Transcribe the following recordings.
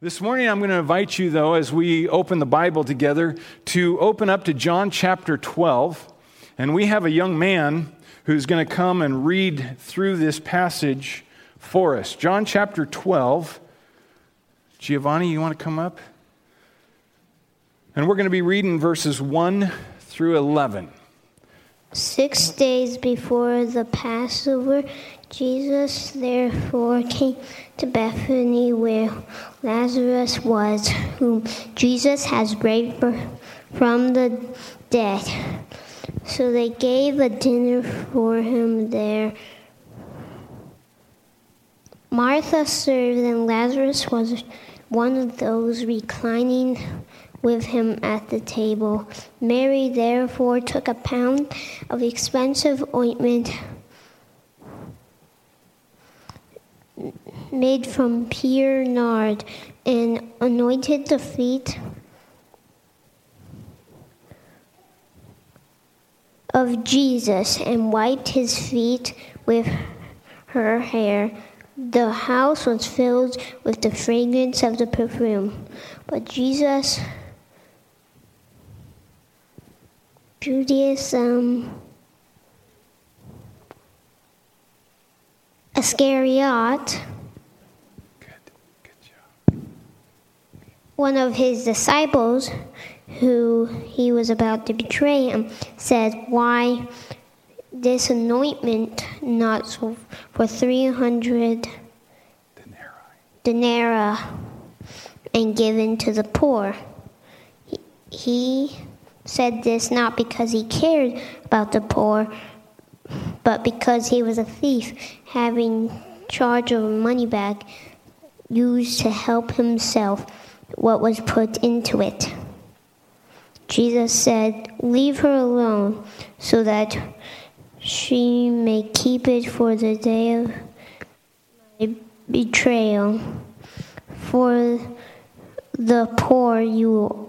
This morning, I'm going to invite you, though, as we open the Bible together, to open up to John chapter 12. And we have a young man who's going to come and read through this passage for us. John chapter 12. Giovanni, you want to come up? And we're going to be reading verses 1 through 11. Six days before the Passover, Jesus therefore came to Bethany where Lazarus was, whom Jesus has raised from the dead. So they gave a dinner for him there. Martha served, and Lazarus was one of those reclining with him at the table. Mary therefore took a pound of expensive ointment made from pure nard and anointed the feet of Jesus and wiped his feet with her hair. The house was filled with the fragrance of the perfume. But Jesus, Judas, Iscariot, one of his disciples, who he was about to betray him, said, Why this anointment not for 300 denarii and given to the poor? He said this not because he cared about the poor, but because he was a thief, having charge of a money bag used to help himself what was put into it. Jesus said, Leave her alone so that she may keep it for the day of my betrayal. For the poor you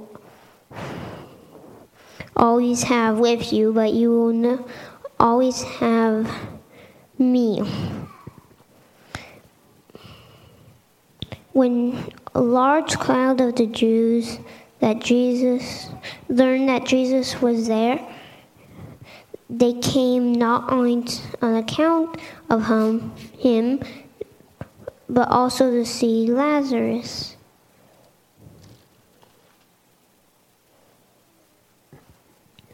always have with you, but you will always have me. When a large crowd of the Jews that Jesus learned that Jesus was there, they came not only on account of him, him, but also to see Lazarus.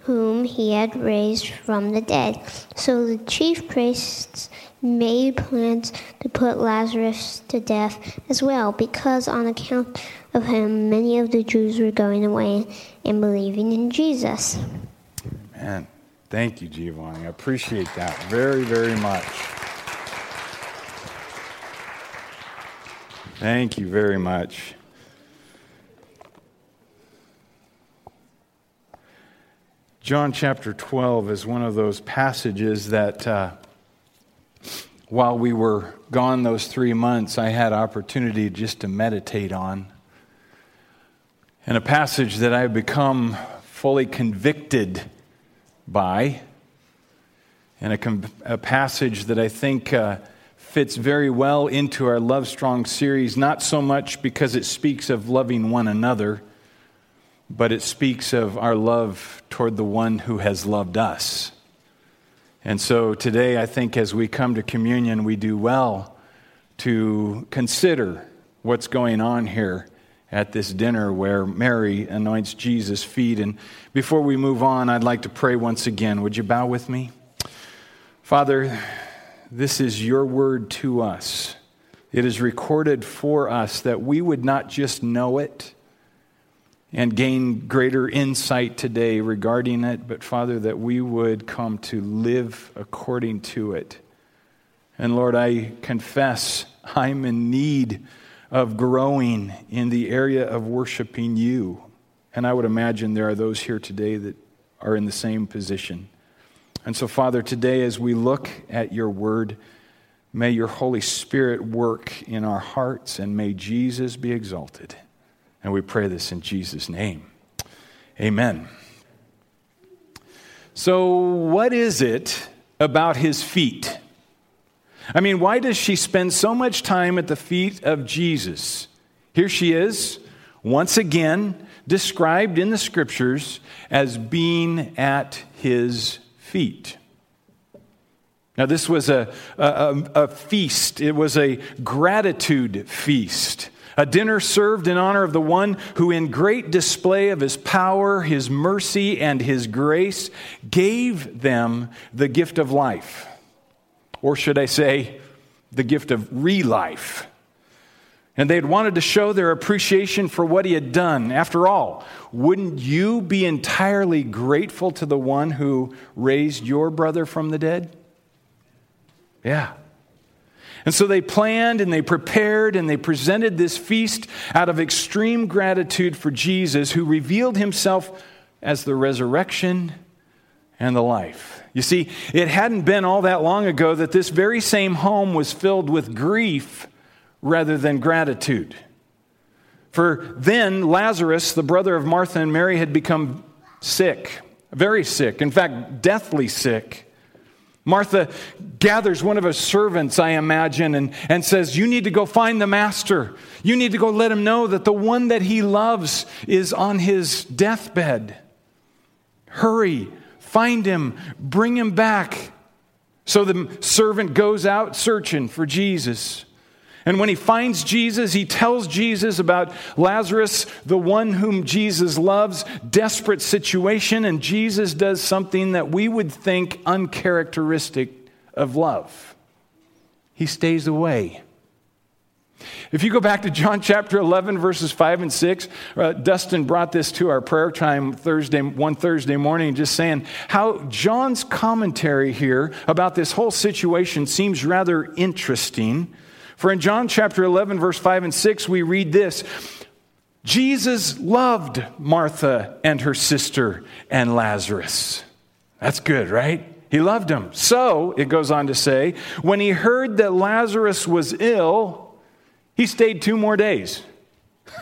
Whom he had raised from the dead. So the chief priests made plans to put Lazarus to death as well, because on account of him, many of the Jews were going away and believing in Jesus. Amen. Thank you, Giovanni. I appreciate that very, very much. Thank you very much. John chapter 12 is one of those passages that uh, while we were gone those three months, I had opportunity just to meditate on. And a passage that I've become fully convicted by, and a, a passage that I think uh, fits very well into our Love Strong series, not so much because it speaks of loving one another, but it speaks of our love toward the one who has loved us. And so today, I think as we come to communion, we do well to consider what's going on here at this dinner where Mary anoints Jesus' feet. And before we move on, I'd like to pray once again. Would you bow with me? Father, this is your word to us. It is recorded for us that we would not just know it, and gain greater insight today regarding it, but Father, that we would come to live according to it. And Lord, I confess I'm in need of growing in the area of worshiping you. And I would imagine there are those here today that are in the same position. And so, Father, today as we look at your word, may your Holy Spirit work in our hearts and may Jesus be exalted. And we pray this in Jesus' name. Amen. So, what is it about his feet? I mean, why does she spend so much time at the feet of Jesus? Here she is, once again described in the scriptures as being at his feet. Now, this was a, a, a, feast, it was a gratitude feast. A dinner served in honor of the one who, in great display of his power, his mercy, and his grace, gave them the gift of life. Or should I say, the gift of re life. And they had wanted to show their appreciation for what he had done. After all, wouldn't you be entirely grateful to the one who raised your brother from the dead? Yeah. And so they planned and they prepared and they presented this feast out of extreme gratitude for Jesus, who revealed himself as the resurrection and the life. You see, it hadn't been all that long ago that this very same home was filled with grief rather than gratitude. For then Lazarus, the brother of Martha and Mary, had become sick, very sick, in fact, deathly sick. Martha gathers one of her servants, I imagine, and, and says, You need to go find the master. You need to go let him know that the one that he loves is on his deathbed. Hurry, find him, bring him back. So the servant goes out searching for Jesus. And when he finds Jesus, he tells Jesus about Lazarus, the one whom Jesus loves, desperate situation, and Jesus does something that we would think uncharacteristic of love. He stays away. If you go back to John chapter 11, verses 5 and 6, uh, Dustin brought this to our prayer time Thursday, one Thursday morning, just saying how John's commentary here about this whole situation seems rather interesting. For in John chapter 11, verse 5 and 6, we read this Jesus loved Martha and her sister and Lazarus. That's good, right? He loved them. So, it goes on to say, when he heard that Lazarus was ill, he stayed two more days.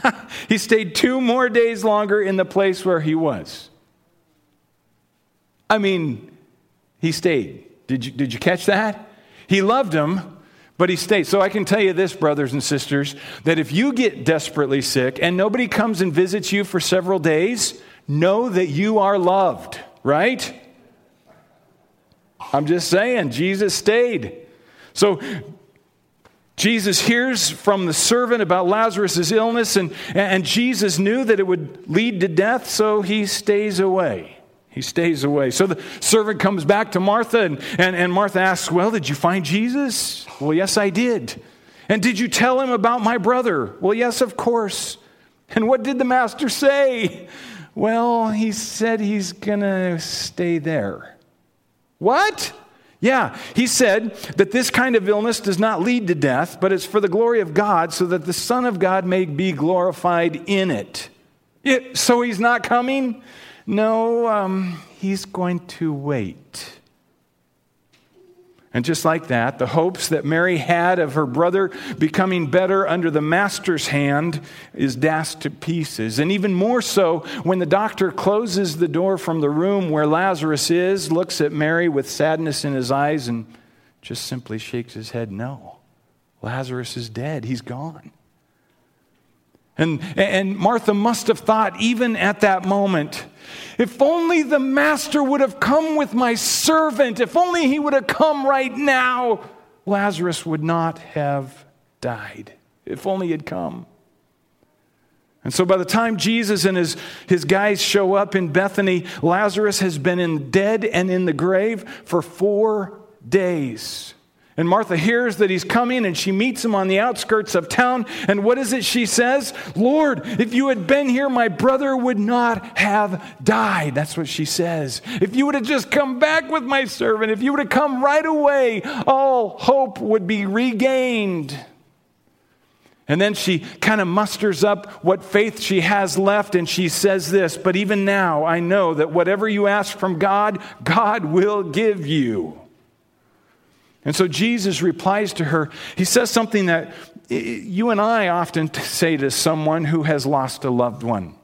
he stayed two more days longer in the place where he was. I mean, he stayed. Did you, did you catch that? He loved him, but he stayed. So I can tell you this, brothers and sisters, that if you get desperately sick and nobody comes and visits you for several days, know that you are loved, right? I'm just saying, Jesus stayed. So Jesus hears from the servant about Lazarus' illness, and, and Jesus knew that it would lead to death, so he stays away. He stays away. So the servant comes back to Martha, and, and, and Martha asks, Well, did you find Jesus? Well, yes, I did. And did you tell him about my brother? Well, yes, of course. And what did the master say? Well, he said he's going to stay there. What? Yeah, he said that this kind of illness does not lead to death, but it's for the glory of God, so that the Son of God may be glorified in it. it so he's not coming? No, um, he's going to wait. And just like that, the hopes that Mary had of her brother becoming better under the master's hand is dashed to pieces. And even more so when the doctor closes the door from the room where Lazarus is, looks at Mary with sadness in his eyes, and just simply shakes his head no. Lazarus is dead, he's gone. And, and Martha must have thought, even at that moment, if only the master would have come with my servant, if only he would have come right now, Lazarus would not have died. If only he'd come. And so by the time Jesus and his, his guys show up in Bethany, Lazarus has been in dead and in the grave for four days. And Martha hears that he's coming and she meets him on the outskirts of town. And what is it she says? Lord, if you had been here, my brother would not have died. That's what she says. If you would have just come back with my servant, if you would have come right away, all hope would be regained. And then she kind of musters up what faith she has left and she says this But even now, I know that whatever you ask from God, God will give you. And so Jesus replies to her. He says something that you and I often say to someone who has lost a loved one.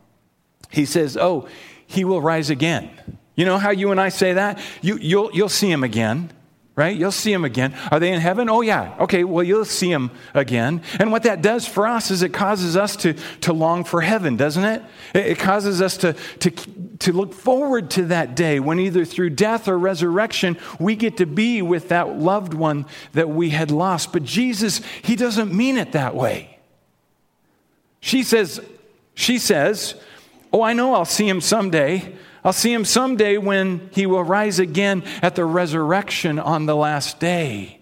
He says, Oh, he will rise again. You know how you and I say that? You, you'll, you'll see him again. Right? You'll see them again. Are they in heaven? Oh, yeah. Okay, well, you'll see them again. And what that does for us is it causes us to, to long for heaven, doesn't it? It, it causes us to, to, to look forward to that day when either through death or resurrection, we get to be with that loved one that we had lost. But Jesus, he doesn't mean it that way. She says, she says, Oh, I know I'll see him someday. I'll see him someday when he will rise again at the resurrection on the last day.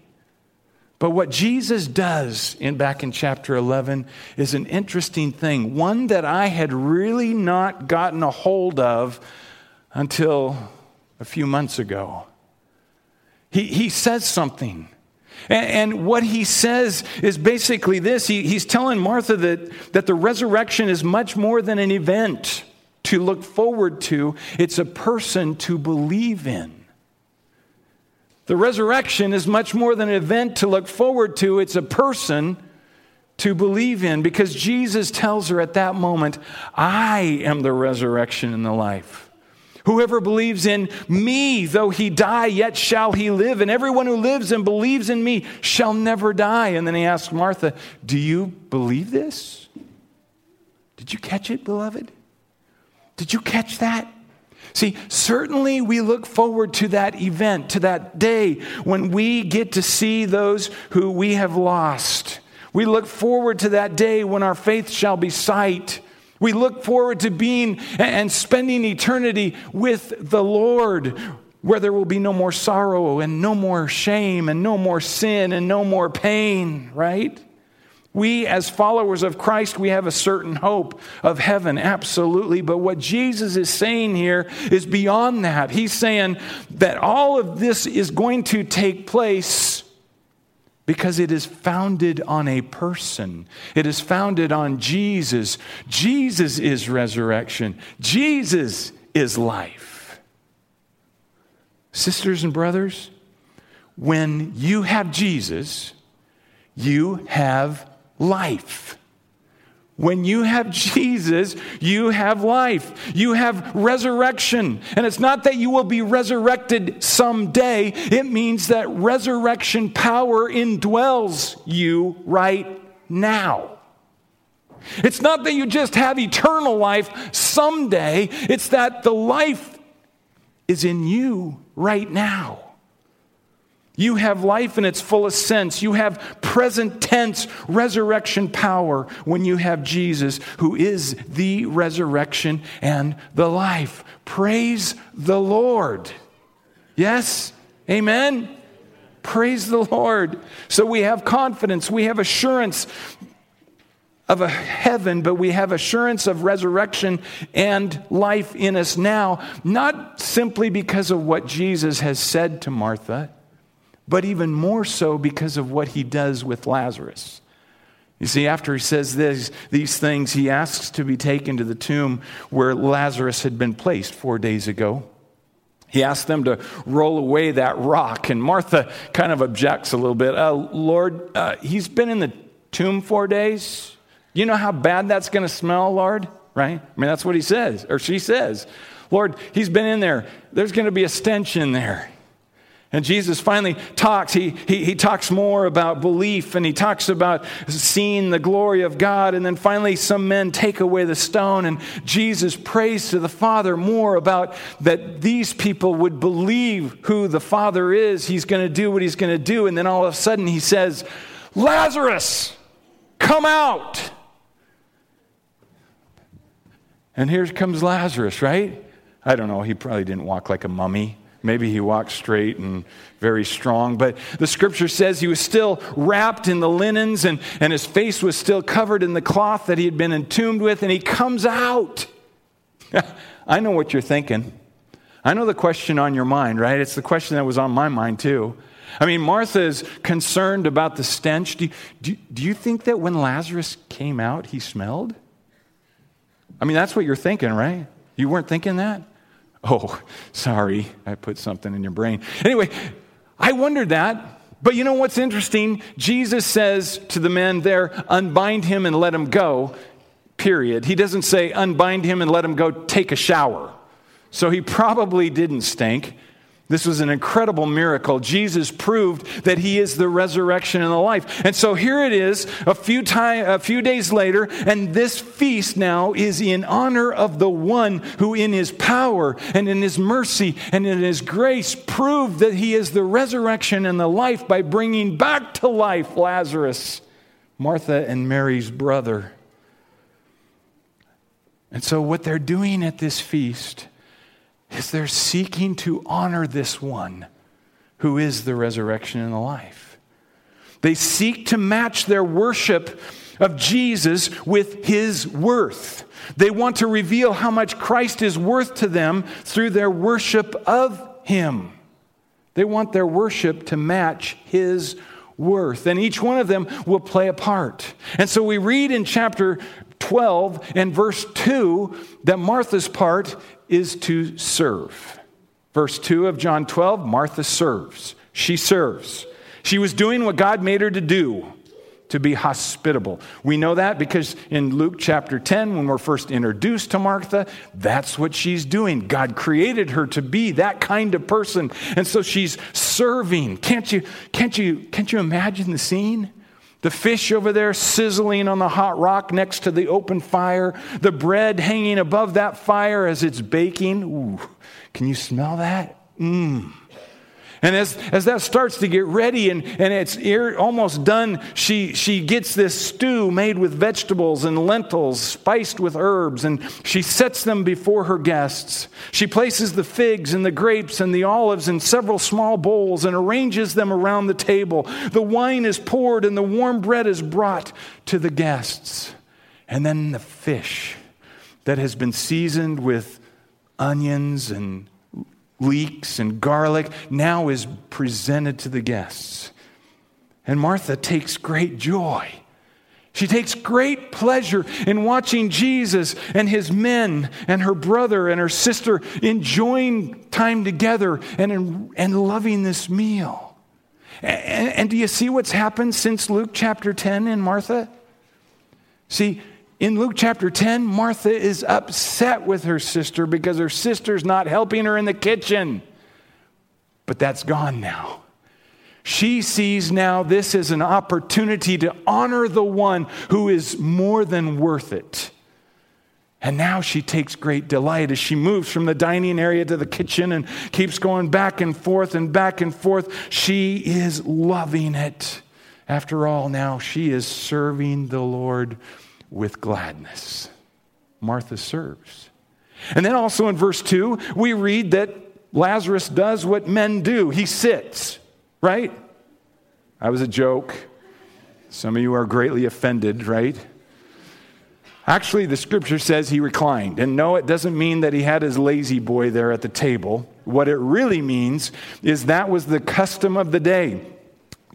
But what Jesus does in back in chapter 11 is an interesting thing, one that I had really not gotten a hold of until a few months ago. He, he says something. And, what he says is basically this he, he's telling Martha that, that the resurrection is much more than an event to look forward to, it's a person to believe in. The resurrection is much more than an event to look forward to, it's a person to believe in because Jesus tells her at that moment, I am the resurrection and the life. Whoever believes in me, though he die, yet shall he live. And everyone who lives and believes in me shall never die. And then he asks Martha, Do you believe this? Did you catch it, beloved? Did you catch that? See, certainly we look forward to that event, to that day when we get to see those who we have lost. We look forward to that day when our faith shall be sight. We look forward to being and spending eternity with the Lord, where there will be no more sorrow and no more shame and no more sin and no more pain, right? We, as followers of Christ, we have a certain hope of heaven, absolutely. But what Jesus is saying here is beyond that. He's saying that all of this is going to take place because it is founded on a person. It is founded on Jesus. Jesus is resurrection, Jesus is life. Sisters and brothers, when you have Jesus, you have life. When you have Jesus, you have life. You have resurrection. And it's not that you will be resurrected someday, it means that resurrection power indwells you right now. It's not that you just have eternal life someday, it's that the life is in you right now. You have life in its fullest sense. You have present tense resurrection power when you have Jesus, who is the resurrection and the life. Praise the Lord. Yes? Amen? Praise the Lord. So we have confidence, we have assurance of a heaven, but we have assurance of resurrection and life in us now, not simply because of what Jesus has said to Martha but even more so because of what he does with Lazarus. You see, after he says this, these things, he asks to be taken to the tomb where Lazarus had been placed four days ago. He asks them to roll away that rock, and Martha kind of objects a little bit. Uh, Lord, uh, he's been in the tomb four days. You know how bad that's going to smell, Lord? Right? I mean, that's what he says, or she says. Lord, he's been in there. There's going to be a stench in there. And Jesus finally talks. He, he, he talks more about belief and he talks about seeing the glory of God. And then finally, some men take away the stone. And Jesus prays to the Father more about that these people would believe who the Father is. He's going to do what he's going to do. And then all of a sudden, he says, Lazarus, come out. And here comes Lazarus, right? I don't know. He probably didn't walk like a mummy. Maybe he walked straight and very strong, but the scripture says he was still wrapped in the linens and, and his face was still covered in the cloth that he had been entombed with, and he comes out. I know what you're thinking. I know the question on your mind, right? It's the question that was on my mind too. I mean, Martha is concerned about the stench. Do, do, do you think that when Lazarus came out, he smelled? I mean, that's what you're thinking, right? You weren't thinking that? Oh, sorry, I put something in your brain. Anyway, I wondered that. But you know what's interesting? Jesus says to the men there, unbind him and let him go, period. He doesn't say, unbind him and let him go take a shower. So he probably didn't stink. This was an incredible miracle. Jesus proved that he is the resurrection and the life. And so here it is a few time, a few days later and this feast now is in honor of the one who in his power and in his mercy and in his grace proved that he is the resurrection and the life by bringing back to life Lazarus, Martha and Mary's brother. And so what they're doing at this feast is they're seeking to honor this one who is the resurrection and the life. They seek to match their worship of Jesus with his worth. They want to reveal how much Christ is worth to them through their worship of him. They want their worship to match his worth. And each one of them will play a part. And so we read in chapter 12 and verse 2 that Martha's part is to serve. Verse 2 of John 12 Martha serves. She serves. She was doing what God made her to do to be hospitable. We know that because in Luke chapter 10, when we're first introduced to Martha, that's what she's doing. God created her to be that kind of person. And so she's serving. Can't you, can't you, can't you imagine the scene? The fish over there sizzling on the hot rock next to the open fire. The bread hanging above that fire as it's baking. Ooh, can you smell that? Mmm. And as, as that starts to get ready and, and it's almost done, she, she gets this stew made with vegetables and lentils, spiced with herbs, and she sets them before her guests. She places the figs and the grapes and the olives in several small bowls and arranges them around the table. The wine is poured and the warm bread is brought to the guests. And then the fish that has been seasoned with onions and leeks and garlic now is presented to the guests. And Martha takes great joy. She takes great pleasure in watching Jesus and his men and her brother and her sister enjoying time together and, and loving this meal. And, and do you see what's happened since Luke chapter 10 in Martha? See, in Luke chapter 10, Martha is upset with her sister because her sister's not helping her in the kitchen. But that's gone now. She sees now this as an opportunity to honor the one who is more than worth it. And now she takes great delight as she moves from the dining area to the kitchen and keeps going back and forth and back and forth. She is loving it. After all, now she is serving the Lord with gladness. Martha serves. And then also in verse 2, we read that Lazarus does what men do he sits, right? That was a joke. Some of you are greatly offended, right? Actually, the scripture says he reclined. And no, it doesn't mean that he had his La-Z-Boy there at the table. What it really means is that was the custom of the day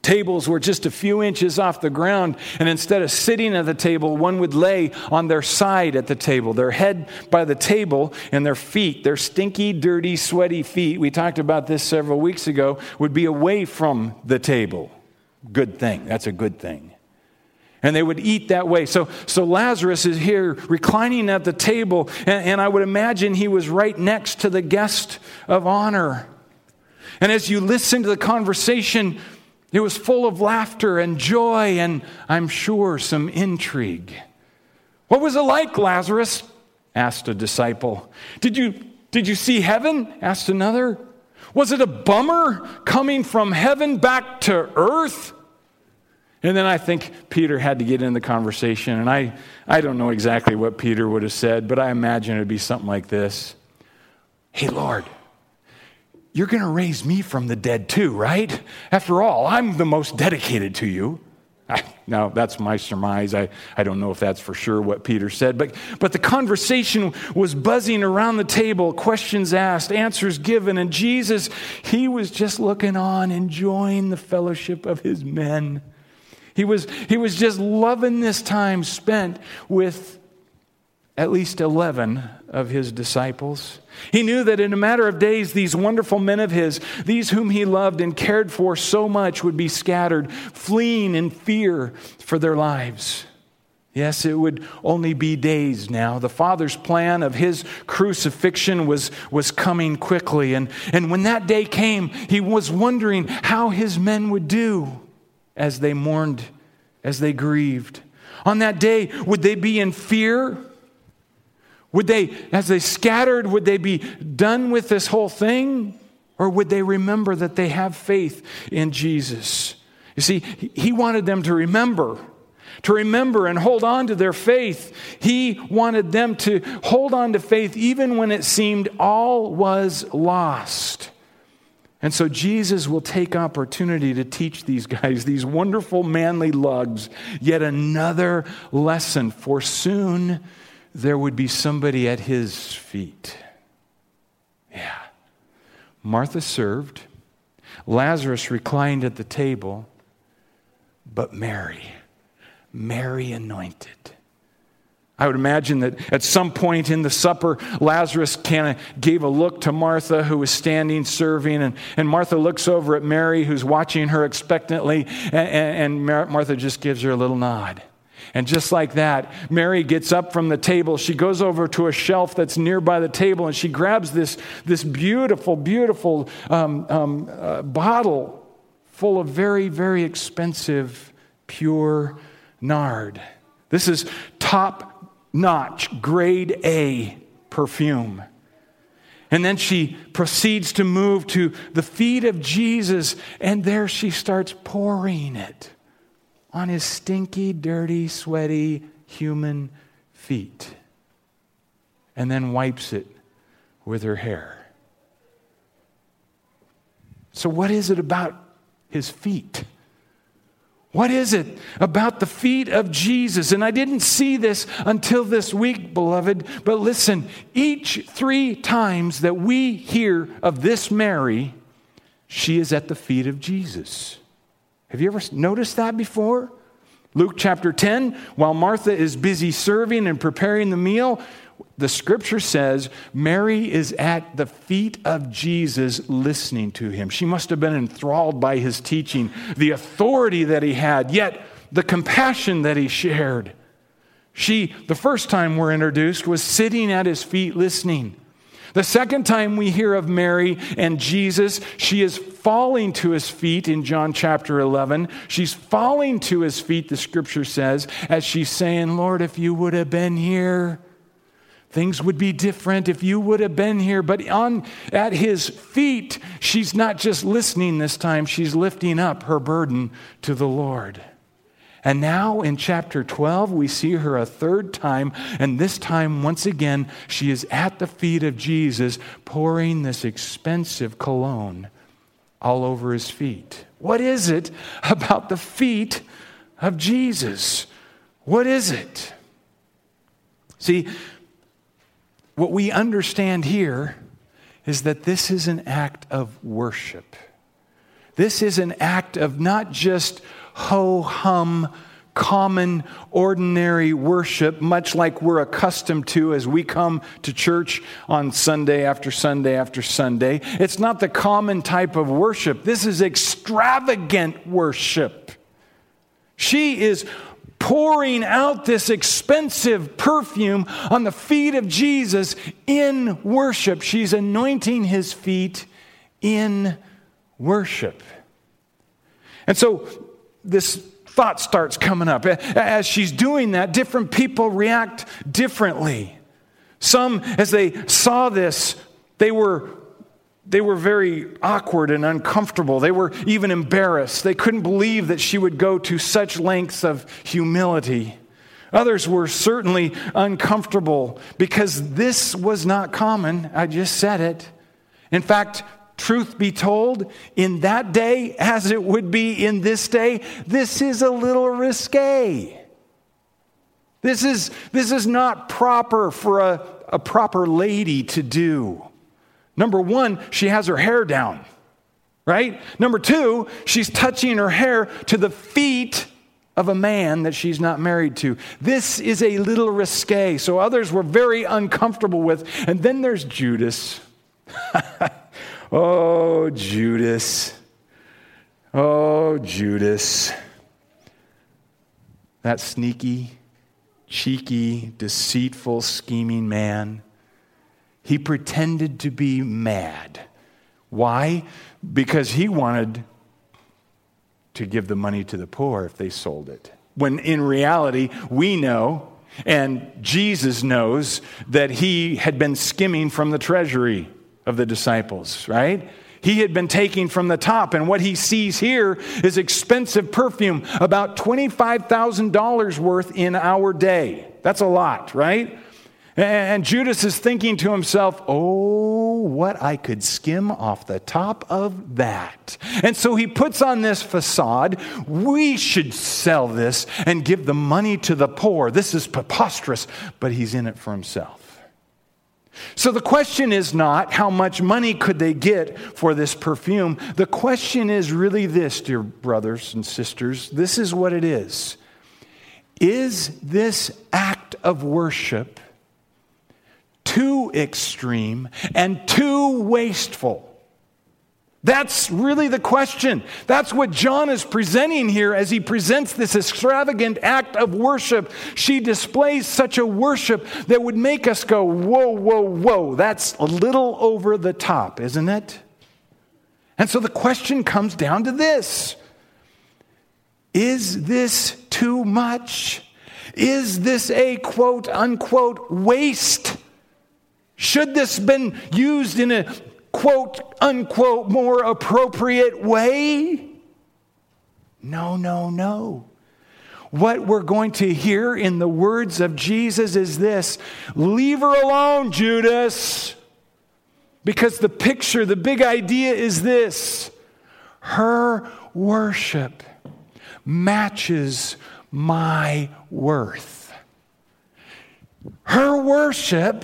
tables were just a few inches off the ground, and instead of sitting at the table, one would lay on their side at the table, their head by the table, and their feet, their stinky, dirty, sweaty feet, we talked about this several weeks ago, would be away from the table. Good thing. That's a good thing. And they would eat that way. So, so Lazarus is here reclining at the table, and, and I would imagine he was right next to the guest of honor. And as you listen to the conversation, it was full of laughter and joy and, I'm sure, some intrigue. What was it like, Lazarus? asked a disciple. Did you, did you see heaven? asked another. Was it a bummer coming from heaven back to earth? And then I think Peter had to get in the conversation, and I, I don't know exactly what Peter would have said, but I imagine it would be something like this Hey, Lord, you're going to raise me from the dead too, right? After all, I'm the most dedicated to you. I, now, that's my surmise. I, I don't know if that's for sure what Peter said, but, but the conversation was buzzing around the table, questions asked, answers given, and Jesus, he was just looking on, enjoying the fellowship of his men. He was, he was just loving this time spent with at least 11 of his disciples. He knew that in a matter of days, these wonderful men of his, these whom he loved and cared for so much, would be scattered, fleeing in fear for their lives. Yes, it would only be days now. The Father's plan of his crucifixion was, was coming quickly. And, and when that day came, he was wondering how his men would do as they mourned, as they grieved. On that day, would they be in fear? Would they, as they scattered, would they be done with this whole thing? Or would they remember that they have faith in Jesus? You see, he wanted them to remember to remember and hold on to their faith. He wanted them to hold on to faith even when it seemed all was lost. And so Jesus will take opportunity to teach these guys, these wonderful manly lugs, yet another lesson, for soon there would be somebody at his feet. Yeah. Martha served, Lazarus reclined at the table, but Mary Mary anointed. I would imagine that at some point in the supper, Lazarus kind of gave a look to Martha, who was standing serving, and, and Martha looks over at Mary, who's watching her expectantly, and, and, and Martha just gives her a little nod. And just like that, Mary gets up from the table. She goes over to a shelf that's nearby the table and she grabs this, this beautiful, beautiful um, um, uh, bottle full of very, very expensive, pure nard. This is top notch, grade A perfume. And then she proceeds to move to the feet of Jesus, and there she starts pouring it on his stinky, dirty, sweaty human feet. And then wipes it with her hair. So, what is it about his feet? What is it about the feet of Jesus? And I didn't see this until this week, beloved, but listen, each three times that we hear of this Mary, she is at the feet of Jesus. Have you ever noticed that before? Luke chapter 10, while Martha is busy serving and preparing the meal, the scripture says Mary is at the feet of Jesus listening to him. She must have been enthralled by his teaching, the authority that he had, yet the compassion that he shared. She, the first time we're introduced, was sitting at his feet listening. The second time we hear of Mary and Jesus, she is falling to his feet in John chapter 11. She's falling to his feet, the scripture says, as she's saying, Lord, if you would have been here, Things would be different if you would have been here. But on at his feet, she's not just listening this time, she's lifting up her burden to the Lord. And now in chapter 12, we see her a third time, and this time, once again, she is at the feet of Jesus, pouring this expensive cologne all over his feet. What is it about the feet of Jesus? What is it? See, what we understand here is that this is an act of worship. This is an act of not just ho hum, common, ordinary worship, much like we're accustomed to as we come to church on Sunday after Sunday after Sunday. It's not the common type of worship. This is extravagant worship. She is pouring out this expensive perfume on the feet of Jesus in worship. She's anointing his feet in worship. And so this thought starts coming up. As she's doing that, different people react differently. Some, as they saw this, they were they were very awkward and uncomfortable. They were even embarrassed. They couldn't believe that she would go to such lengths of humility. Others were certainly uncomfortable because this was not common. I just said it. In fact, truth be told, in that day, as it would be in this day, this is a little risque. This is, this is not proper for a, a proper lady to do. Number one, she has her hair down, right? Number two, she's touching her hair to the feet of a man that she's not married to. This is a little risque, so others were very uncomfortable with. And then there's Judas. oh, Judas. Oh, Judas. That sneaky, cheeky, deceitful, scheming man. He pretended to be mad. Why? Because he wanted to give the money to the poor if they sold it. When in reality, we know, and Jesus knows, that he had been skimming from the treasury of the disciples, right? He had been taking from the top, and what he sees here is expensive perfume, about $25,000 worth in our day. That's a lot, right? And Judas is thinking to himself, oh, what I could skim off the top of that. And so he puts on this facade. We should sell this and give the money to the poor. This is preposterous, but he's in it for himself. So the question is not how much money could they get for this perfume. The question is really this, dear brothers and sisters. This is what it is. Is this act of worship too extreme and too wasteful? That's really the question. That's what John is presenting here as he presents this extravagant act of worship. She displays such a worship that would make us go, whoa, whoa, whoa. That's a little over the top, isn't it? And so the question comes down to this Is this too much? Is this a quote unquote waste? Should this been used in a quote unquote more appropriate way? No, no, no. What we're going to hear in the words of Jesus is this Leave her alone, Judas. Because the picture, the big idea is this her worship matches my worth. Her worship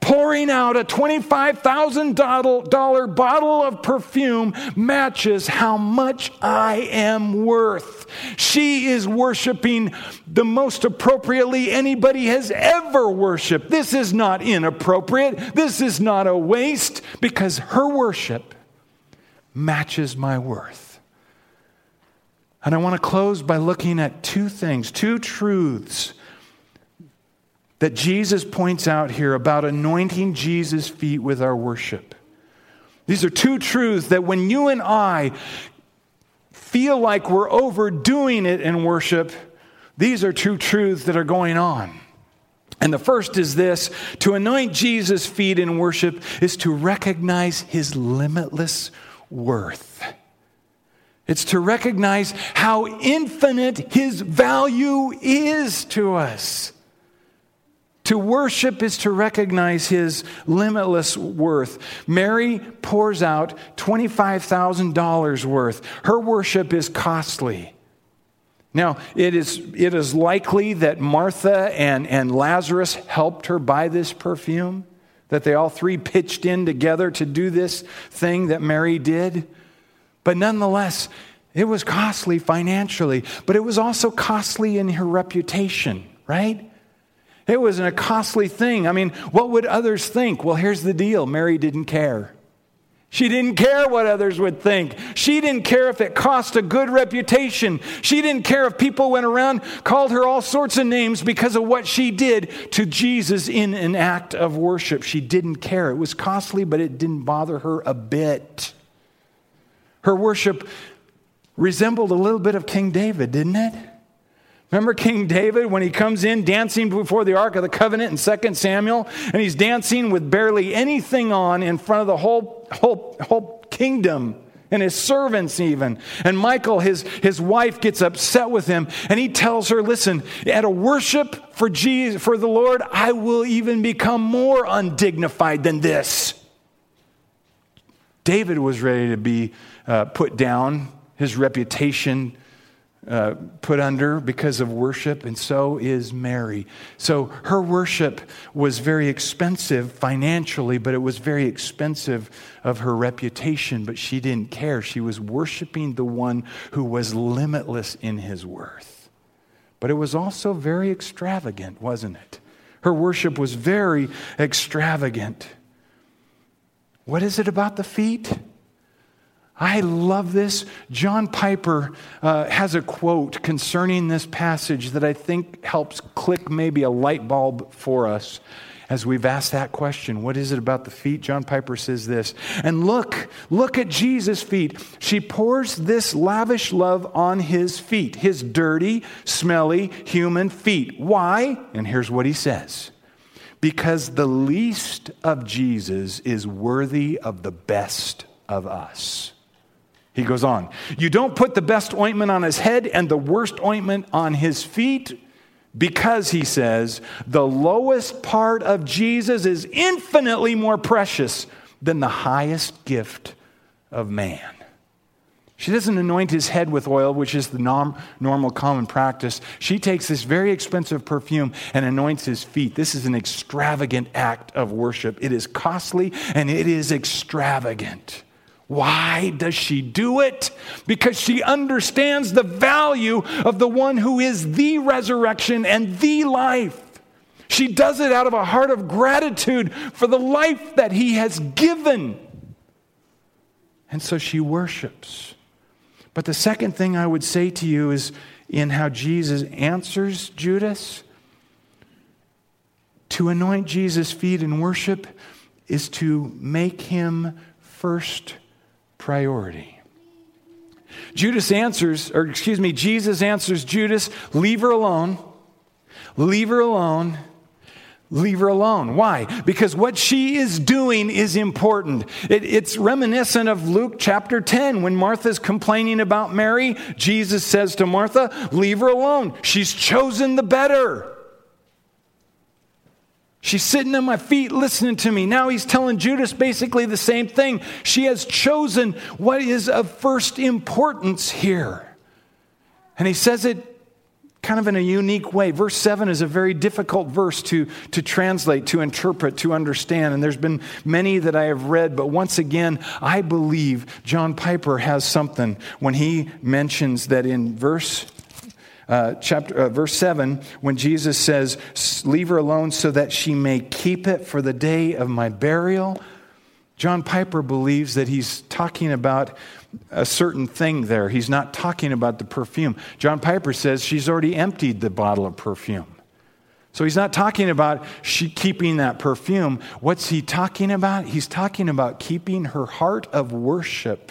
pouring out a $25,000 bottle of perfume matches how much I am worth. She is worshiping the most appropriately anybody has ever worshiped. This is not inappropriate. This is not a waste because her worship matches my worth. And I want to close by looking at two things, two truths that Jesus points out here about anointing Jesus' feet with our worship. These are two truths that when you and I feel like we're overdoing it in worship, these are two truths that are going on. And the first is this to anoint Jesus' feet in worship is to recognize his limitless worth. It's to recognize how infinite his value is to us. To worship is to recognize his limitless worth. Mary pours out $25,000 worth. Her worship is costly. Now, it is, it is likely that Martha and, and Lazarus helped her buy this perfume, that they all three pitched in together to do this thing that Mary did. But nonetheless, it was costly financially, but it was also costly in her reputation, right? It was a costly thing. I mean, what would others think? Well, here's the deal Mary didn't care. She didn't care what others would think. She didn't care if it cost a good reputation. She didn't care if people went around, called her all sorts of names because of what she did to Jesus in an act of worship. She didn't care. It was costly, but it didn't bother her a bit. Her worship resembled a little bit of King David, didn't it? Remember King David when he comes in dancing before the Ark of the Covenant in 2 Samuel? And he's dancing with barely anything on in front of the whole, whole, whole kingdom and his servants even. And Michal, his, his wife, gets upset with him and he tells her, Listen, at a worship for, Jesus, for the Lord, I will even become more undignified than this. David was ready to be uh, put down, his reputation uh, put under because of worship, and so is Mary. So her worship was very expensive financially, but it was very expensive of her reputation, but she didn't care. She was worshiping the one who was limitless in his worth. But it was also very extravagant, wasn't it? Her worship was very extravagant. What is it about the feet? I love this. John Piper uh, has a quote concerning this passage that I think helps click maybe a light bulb for us as we've asked that question what is it about the feet? John Piper says this. And look, look at Jesus' feet. She pours this lavish love on his feet, his dirty, smelly human feet. Why? And here's what he says because the least of Jesus is worthy of the best of us. He goes on, You don't put the best ointment on his head and the worst ointment on his feet, because he says, the lowest part of Jesus is infinitely more precious than the highest gift of man. She doesn't anoint his head with oil, which is the norm, normal common practice. She takes this very expensive perfume and anoints his feet. This is an extravagant act of worship. It is costly and it is extravagant. Why does she do it? Because she understands the value of the one who is the resurrection and the life. She does it out of a heart of gratitude for the life that he has given. And so she worships. But the second thing I would say to you is in how Jesus answers Judas. To anoint Jesus' feet in worship is to make him first priority. Judas answers, or excuse me, Jesus answers Judas, leave her alone, leave her alone, leave her alone. Why? Because what she is doing is important. It, it's reminiscent of Luke chapter 10 when Martha's complaining about Mary. Jesus says to Martha, leave her alone. She's chosen the better. She's sitting at my feet listening to me. Now he's telling Judas basically the same thing. She has chosen what is of first importance here. And he says it kind of in a unique way. Verse 7 is a very difficult verse to, to translate, to interpret, to understand. And there's been many that I have read, but once again, I believe John Piper has something when he mentions that in verse uh, chapter, uh, verse 7, when Jesus says, Leave her alone so that she may keep it for the day of my burial, John Piper believes that he's talking about a certain thing there. He's not talking about the perfume. John Piper says she's already emptied the bottle of perfume. So he's not talking about she keeping that perfume. What's he talking about? He's talking about keeping her heart of worship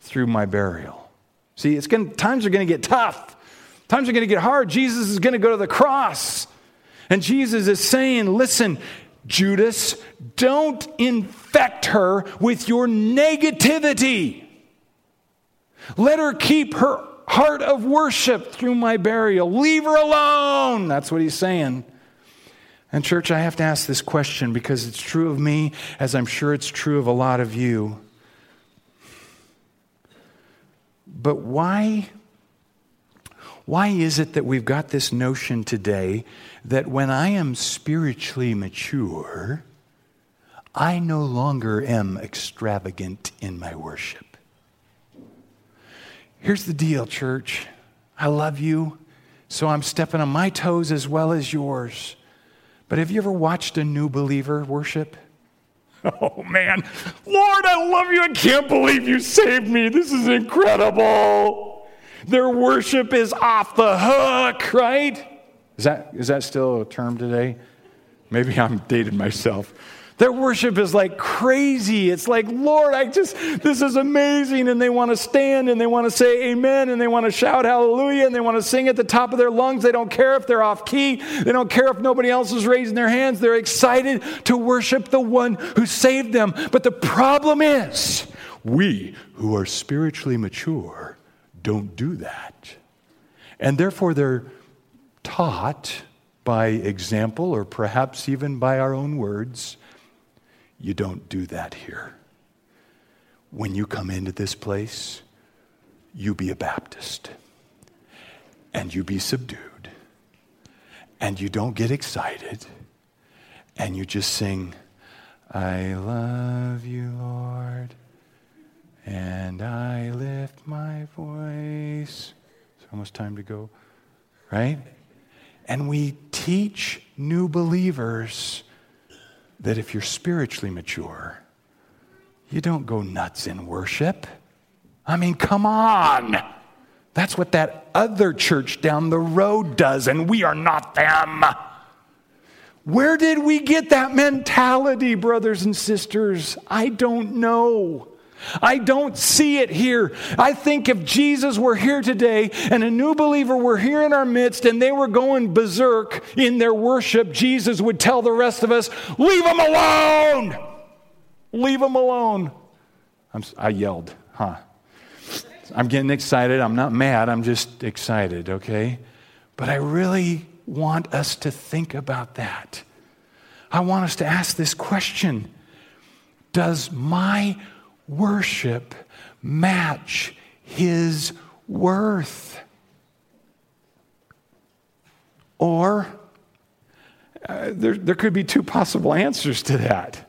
through my burial. See, it's going times are going to get tough. Times are going to get hard. Jesus is going to go to the cross. And Jesus is saying, listen, Judas, don't infect her with your negativity. Let her keep her heart of worship through my burial. Leave her alone. That's what he's saying. And, church, I have to ask this question because it's true of me, as I'm sure it's true of a lot of you. But why why is it that we've got this notion today that when I am spiritually mature, I no longer am extravagant in my worship? Here's the deal, church. I love you, so I'm stepping on my toes as well as yours. But have you ever watched a new believer worship? Oh man, Lord, I love you. I can't believe you saved me. This is incredible. Their worship is off the hook, right? Is that, is that still a term today? Maybe I'm dated myself. Their worship is like crazy. It's like, Lord, I just, this is amazing. And they want to stand and they want to say amen and they want to shout hallelujah and they want to sing at the top of their lungs. They don't care if they're off key. They don't care if nobody else is raising their hands. They're excited to worship the one who saved them. But the problem is, we who are spiritually mature don't do that. And therefore, they're taught by example or perhaps even by our own words you don't do that here. When you come into this place, you be a Baptist and you be subdued and you don't get excited and you just sing, I love you, Lord. And I lift my voice. It's almost time to go, right? And we teach new believers that if you're spiritually mature, you don't go nuts in worship. I mean, come on. That's what that other church down the road does, and we are not them. Where did we get that mentality, brothers and sisters? I don't know. I don't see it here. I think if Jesus were here today and a new believer were here in our midst and they were going berserk in their worship, Jesus would tell the rest of us, Leave them alone! Leave them alone. I'm, i yelled, huh? I'm getting excited. I'm not mad. I'm just excited, okay? But I really want us to think about that. I want us to ask this question Does my worship match his worth? Or uh, there, there could be two possible answers to that.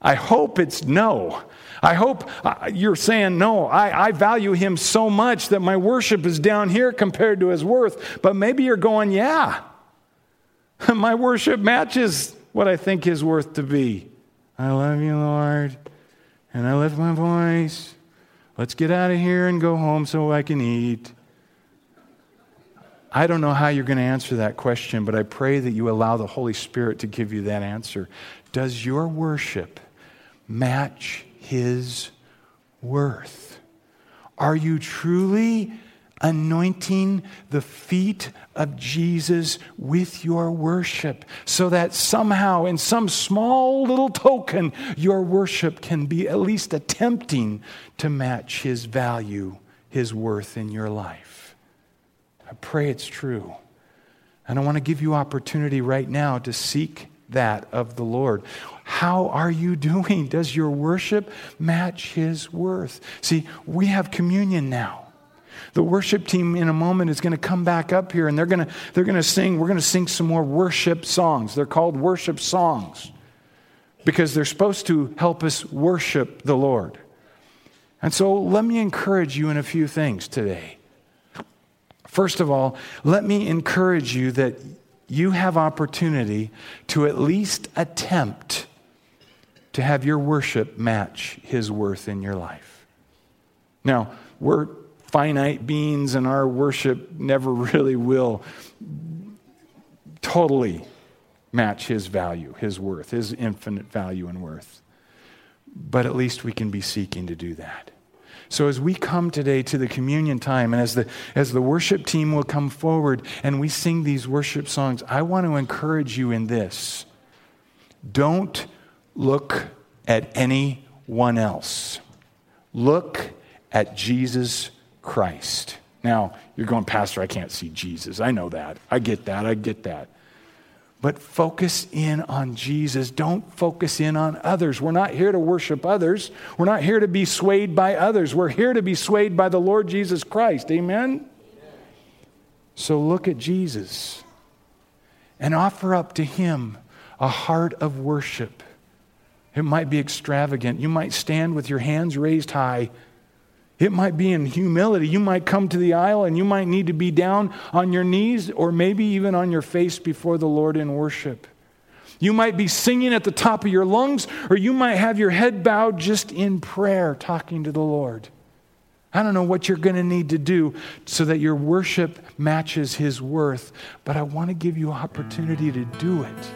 I hope it's no. I hope uh, you're saying, no, I, I value him so much that my worship is down here compared to his worth. But maybe you're going, yeah, my worship matches what I think his worth to be. I love you, Lord, and I lift my voice. Let's get out of here and go home so I can eat. I don't know how you're going to answer that question, but I pray that you allow the Holy Spirit to give you that answer. Does your worship match his worth? Are you truly anointing the feet of Jesus with your worship so that somehow, in some small little token, your worship can be at least attempting to match his value, his worth in your life? I pray it's true. And I want to give you opportunity right now to seek that of the Lord. How are you doing? Does your worship match His worth? See, we have communion now. The worship team in a moment is going to come back up here and they're going to, they're going to sing, we're going to sing some more worship songs. They're called worship songs because they're supposed to help us worship the Lord. And so let me encourage you in a few things today. First of all, let me encourage you that you have opportunity to at least attempt to have your worship match his worth in your life. Now, we're finite beings, and our worship never really will totally match his value, his worth, his infinite value and worth. But at least we can be seeking to do that. So as we come today to the communion time, and as the, as the worship team will come forward and we sing these worship songs, I want to encourage you in this. Don't look at anyone else. Look at Jesus Christ. Now, you're going, Pastor, I can't see Jesus. I know that. I get that. I get that. But focus in on Jesus. Don't focus in on others. We're not here to worship others. We're not here to be swayed by others. We're here to be swayed by the Lord Jesus Christ. Amen? So look at Jesus and offer up to him a heart of worship. It might be extravagant. You might stand with your hands raised high it might be in humility. You might come to the aisle and you might need to be down on your knees or maybe even on your face before the Lord in worship. You might be singing at the top of your lungs, or you might have your head bowed just in prayer, talking to the Lord. I don't know what you're going to need to do so that your worship matches His worth, but I want to give you an opportunity to do it.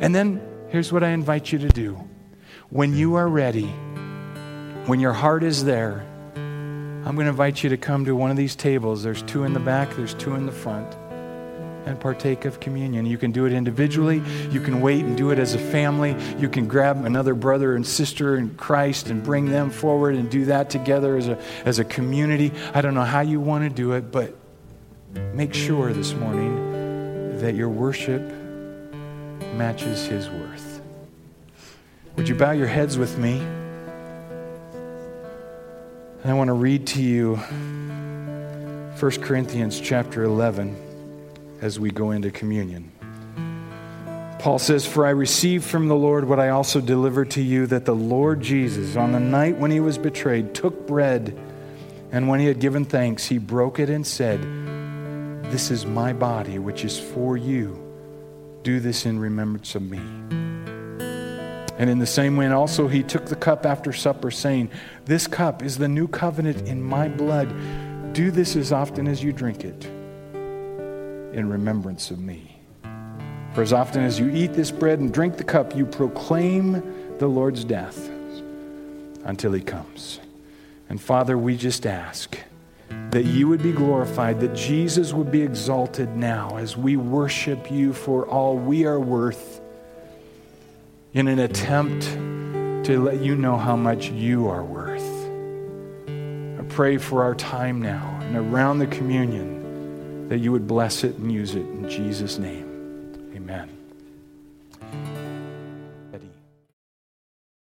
And then here's what I invite you to do when you are ready when your heart is there, I'm going to invite you to come to one of these tables. There's two in the back, there's two in the front, and partake of communion. You can do it individually, you can wait and do it as a family. You can grab another brother and sister in Christ and bring them forward and do that together as a, as a community. I don't know how you want to do it, but make sure this morning that your worship matches His worth. Would you bow your heads with me? I want to read to you 1 Corinthians chapter 11 as we go into communion. Paul says, For I received from the Lord what I also delivered to you that the Lord Jesus, on the night when he was betrayed, took bread, and when he had given thanks, he broke it and said, This is my body, which is for you. Do this in remembrance of me. And in the same way, and also, he took the cup after supper, saying, This cup is the new covenant in my blood. Do this as often as you drink it in remembrance of me. For as often as you eat this bread and drink the cup, you proclaim the Lord's death until he comes. And Father, we just ask that you would be glorified, that Jesus would be exalted now as we worship you for all we are worth in an attempt to let you know how much you are worth. I pray for our time now and around the communion that you would bless it and use it in Jesus' name. Amen.